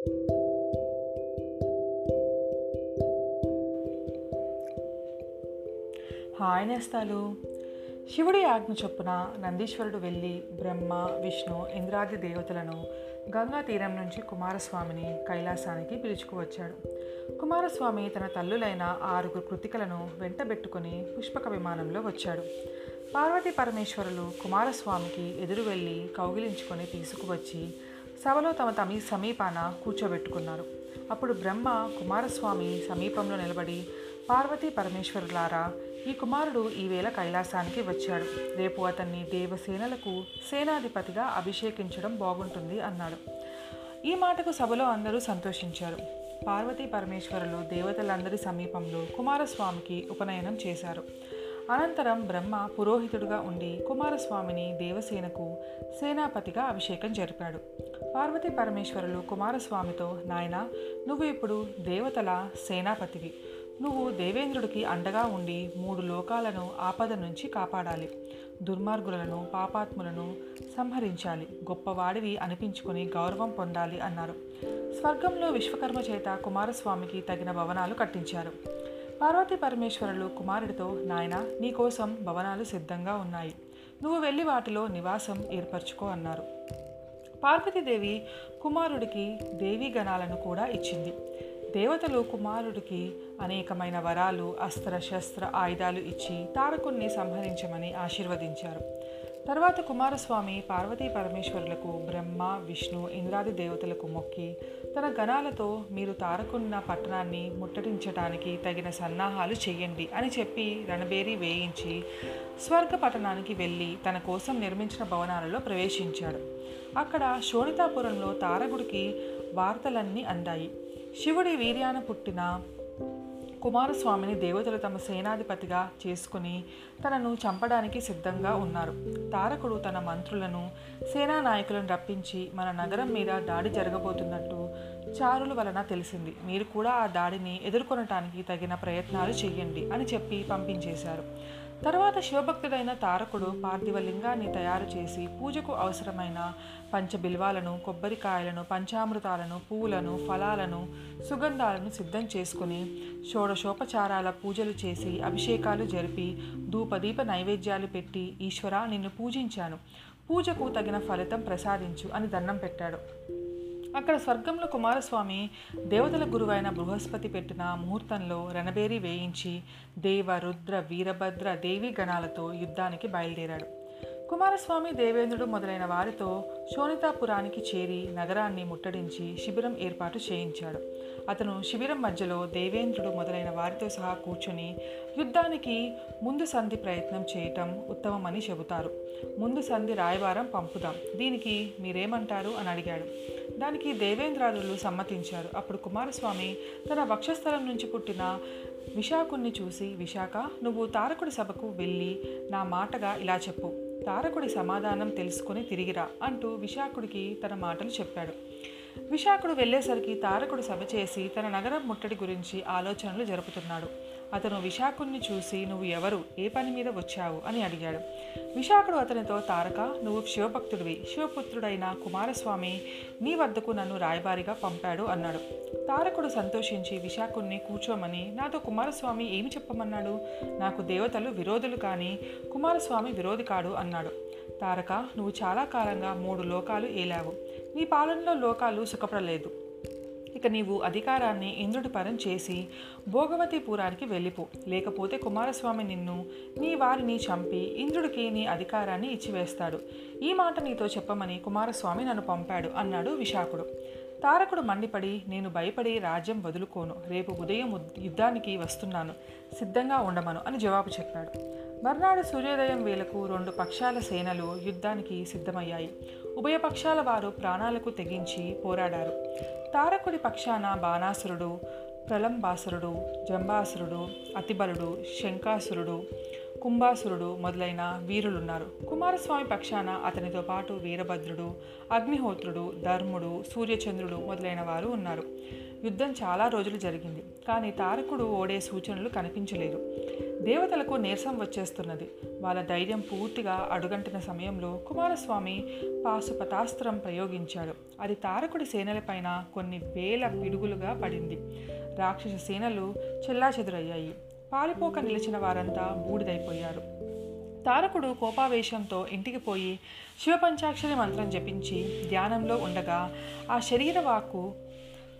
Hi నేస్తాలు. శివుడి ఆజ్ఞ చొప్పున నందీశ్వరుడు వెళ్ళి బ్రహ్మ విష్ణు ఇంద్రాది దేవతలను గంగా తీరం నుంచి కుమారస్వామిని కైలాసానికి పిలుచుకువచ్చాడు. కుమారస్వామి తన తల్లులైన ఆరుగురు కృతికలను వెంటబెట్టుకుని పుష్పక విమానంలో వచ్చాడు. పార్వతీ పరమేశ్వరులు కుమారస్వామికి ఎదురు వెళ్ళి కౌగిలించుకొని తీసుకువచ్చి సభలో తమ తమి సమీపాన కూర్చోబెట్టుకున్నారు. అప్పుడు బ్రహ్మ కుమారస్వామి సమీపంలో నిలబడి పార్వతీ పరమేశ్వరులారా ఈ కుమారుడు ఈవేళ కైలాసానికి వచ్చాడు. రేపు అతన్ని దేవసేనలకు సేనాధిపతిగా అభిషేకించడం బాగుంటుంది అన్నాడు. ఈ మాటకు సభలో అందరూ సంతోషించారు. పార్వతీ పరమేశ్వరులు దేవతలందరి సమీపంలో కుమారస్వామికి ఉపనయనం చేశారు. అనంతరం బ్రహ్మ పురోహితుడుగా ఉండి కుమారస్వామిని దేవసేనకు సేనాపతిగా అభిషేకం జరిపాడు. పార్వతీ పరమేశ్వరులు కుమారస్వామితో నాయన నువ్వు ఇప్పుడు దేవతల సేనాపతివి. నువ్వు దేవేంద్రుడికి అండగా ఉండి మూడు లోకాలను ఆపద నుంచి కాపాడాలి. దుర్మార్గులను పాపాత్ములను సంహరించాలి. గొప్పవాడివి అనిపించుకుని గౌరవం పొందాలి అన్నారు. స్వర్గంలో విశ్వకర్మ చేత కుమారస్వామికి తగిన భవనాలు కట్టించారు. పార్వతీ పరమేశ్వరులు కుమారుడితో నాయన నీకోసం భవనాలు సిద్ధంగా ఉన్నాయి. నువ్వు వెళ్ళి వాటిలో నివాసం ఏర్పరచుకో అన్నారు. పార్వతీదేవి కుమారుడికి దేవీ గణాలను కూడా ఇచ్చింది. దేవతలు కుమారుడికి అనేకమైన వరాలు అస్త్ర శస్త్ర ఆయుధాలు ఇచ్చి తారకుణ్ణి సంహరించమని ఆశీర్వదించారు. తర్వాత కుమారస్వామి పార్వతీ పరమేశ్వరులకు బ్రహ్మ విష్ణు ఇంద్రాది దేవతలకు మొక్కి తన గణాలతో మీరు తారకున్న పట్టణాన్ని ముట్టడించడానికి తగిన సన్నాహాలు చేయండి అని చెప్పి రణబేరి వేయించి స్వర్గ పట్టణానికి వెళ్ళి తన కోసం నిర్మించిన భవనాలలో ప్రవేశించాడు. అక్కడ శోణితాపురంలో తారకుడికి వార్తలన్నీ అందాయి. శివుడి వీర్యాన పుట్టిన కుమారస్వామిని దేవతలు తమ సేనాధిపతిగా చేసుకుని తనను చంపడానికి సిద్ధంగా ఉన్నారు. తారకుడు తన మంత్రులను సేనా నాయకులను రప్పించి మన నగరం మీద దాడి జరగబోతున్నట్టు చారుల వలన తెలిసింది. మీరు కూడా ఆ దాడిని ఎదుర్కొనటానికి తగిన ప్రయత్నాలు చేయండి అని చెప్పి పంపించేశారు. తర్వాత శివభక్తుడైన తారకుడు పార్థివ లింగాన్ని తయారు చేసి పూజకు అవసరమైన పంచబిల్వాలను కొబ్బరికాయలను పంచామృతాలను పువ్వులను ఫలాలను సుగంధాలను సిద్ధం చేసుకుని షోడశోపచారాల పూజలు చేసి అభిషేకాలు జరిపి ధూపదీప నైవేద్యాలు పెట్టి ఈశ్వర నిన్ను పూజించాను. పూజకు తగిన ఫలితం ప్రసాదించు అని దండం పెట్టాడు. అక్కడ స్వర్గంలో కుమారస్వామి దేవతల గురువైన బృహస్పతి పెట్టిన ముహూర్తంలో రణబేరి వేయించి దేవ రుద్ర వీరభద్ర దేవి గణాలతో యుద్ధానికి బయలుదేరాడు. కుమారస్వామి దేవేంద్రుడు మొదలైన వారితో శోణితాపురానికి చేరి నగరాన్ని ముట్టడించి శిబిరం ఏర్పాటు చేయించాడు. అతను శిబిరం మధ్యలో దేవేంద్రుడు మొదలైన వారితో సహా కూర్చుని యుద్ధానికి ముందు సంధి ప్రయత్నం చేయటం ఉత్తమమని చెబుతారు. ముందు సంధి రాయవారం పంపుదాం. దీనికి మీరేమంటారు అని అడిగాడు. దానికి దేవేంద్రాదులు సమ్మతించారు. అప్పుడు కుమారస్వామి తన వక్షస్థలం నుంచి పుట్టిన విశాఖుణ్ణి చూసి విశాఖ నువ్వు తారకుడి సభకు వెళ్ళి నా మాటగా ఇలా చెప్పు. తారకుడి సమాధానం తెలుసుకొని తిరిగిరా అంటూ విశాఖుడికి తన మాటలు చెప్పాడు. విశాఖుడు వెళ్ళేసరికి తారకుడు సభ చేసి తన నగరం ముట్టడి గురించి ఆలోచనలు జరుపుతున్నాడు. అతను విశాఖుణ్ణి చూసి నువ్వు ఎవరు? ఏ పని మీద వచ్చావు? అని అడిగాడు. విశాఖుడు అతనితో తారక నువ్వు శివభక్తుడివి. శివపుత్రుడైన కుమారస్వామి నీ వద్దకు నన్ను రాయబారిగా పంపాడు అన్నాడు. తారకుడు సంతోషించి విశాఖుణ్ణి కూర్చోమని? నాతో కుమారస్వామి ఏమి చెప్పమన్నాడు? నాకు దేవతలు విరోధులు కానీ కుమారస్వామి విరోధి కాడు అన్నాడు. తారక నువ్వు చాలా కాలంగా మూడు లోకాలు ఏలావు. నీ పాలనలో లోకాలు సుఖపడలేదు. ఇక నీవు అధికారాన్ని ఇంద్రుడి పరం చేసి భోగవతిపురానికి వెళ్ళిపో. లేకపోతే కుమారస్వామి నిన్ను నీ వారిని చంపి ఇంద్రుడికి నీ అధికారాన్ని ఇచ్చివేస్తాడు. ఈ మాట నీతో చెప్పమని కుమారస్వామి నన్ను పంపాడు అన్నాడు విశాఖుడు. తారకుడు మండిపడి నేను భయపడి రాజ్యం వదులుకోను. రేపు ఉదయం యుద్ధానికి వస్తున్నాను. సిద్ధంగా ఉండమను అని జవాబు చెప్పాడు. మర్నాడు సూర్యోదయం వేలకు రెండు పక్షాల సేనలు యుద్ధానికి సిద్ధమయ్యాయి. ఉభయ పక్షాల వారు ప్రాణాలకు తెగించి పోరాడారు. తారకుడి పక్షాన బాణాసురుడు ప్రలంబాసురుడు జంబాసురుడు అతిబలుడు శంకాసురుడు కుంభాసురుడు మొదలైన వీరులున్నారు. కుమారస్వామి పక్షాన అతనితో పాటు వీరభద్రుడు అగ్నిహోత్రుడు ధర్ముడు సూర్యచంద్రుడు మొదలైన వారు ఉన్నారు. యుద్ధం చాలా రోజులు జరిగింది కానీ తారకుడు ఓడే సూచనలు కనిపించలేదు. దేవతలకు నీరసం వచ్చేస్తున్నది. వాళ్ళ ధైర్యం పూర్తిగా అడుగంటిన సమయంలో కుమారస్వామి పాశుపతాస్త్రం ప్రయోగించాడు. అది తారకుడి సేనలపైన కొన్ని వేల పిడుగులుగా పడింది. రాక్షస సేనలు చెల్లాచెదురయ్యాయి. పారిపోక నిలిచిన వారంతా బూడిదైపోయారు. తారకుడు కోపావేశంతో ఇంటికి పోయి శివపంచాక్షరి మంత్రం జపించి ధ్యానంలో ఉండగా ఆ శరీర వాక్కు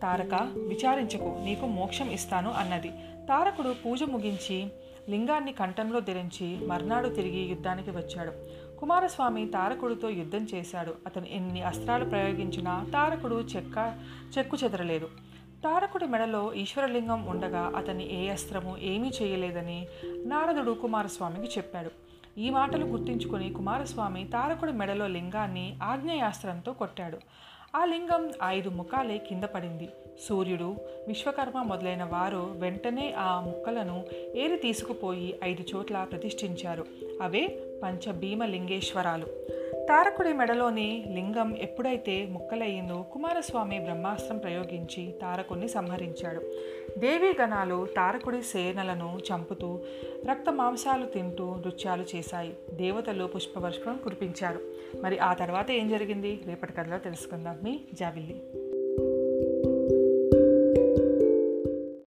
తారక విచారించకు నీకు మోక్షం ఇస్తాను అన్నది. తారకుడు పూజ ముగించి లింగాన్ని కంఠంలో ధరించి మర్నాడు తిరిగి యుద్ధానికి వచ్చాడు. కుమారస్వామి తారకుడితో యుద్ధం చేశాడు. అతను ఎన్ని అస్త్రాలు ప్రయోగించినా తారకుడు చెక్క చెక్కు చెదరలేదు. తారకుడి మెడలో ఈశ్వరలింగం ఉండగా అతని ఏ అస్త్రము ఏమీ చేయలేదని నారదుడు కుమారస్వామికి చెప్పాడు. ఈ మాటలు గుర్తించుకుని కుమారస్వామి తారకుడి మెడలో లింగాన్ని ఆగ్నేయాస్త్రంతో కొట్టాడు. ఆ లింగం ఐదు ముఖాలే కింద పడింది. సూర్యుడు విశ్వకర్మ మొదలైన వారు వెంటనే ఆ ముక్కలను ఏరి తీసుకుపోయి ఐదు చోట్ల ప్రతిష్ఠించారు. అవే పంచభీమలింగేశ్వరాలు. తారకుడి మెడలోని లింగం ఎప్పుడైతే ముక్కలయ్యిందో కుమారస్వామి బ్రహ్మాస్త్రం ప్రయోగించి తారకుడిని సంహరించాడు. దేవీ గణాలు తారకుడి సేనలను చంపుతూ రక్త మాంసాలు తింటూ నృత్యాలు చేశాయి. దేవతలు పుష్పవర్షం కురిపించారు. మరి ఆ తర్వాత ఏం జరిగింది? రేపటి కథలో తెలుసుకుందాం. మీ జాబిల్లి.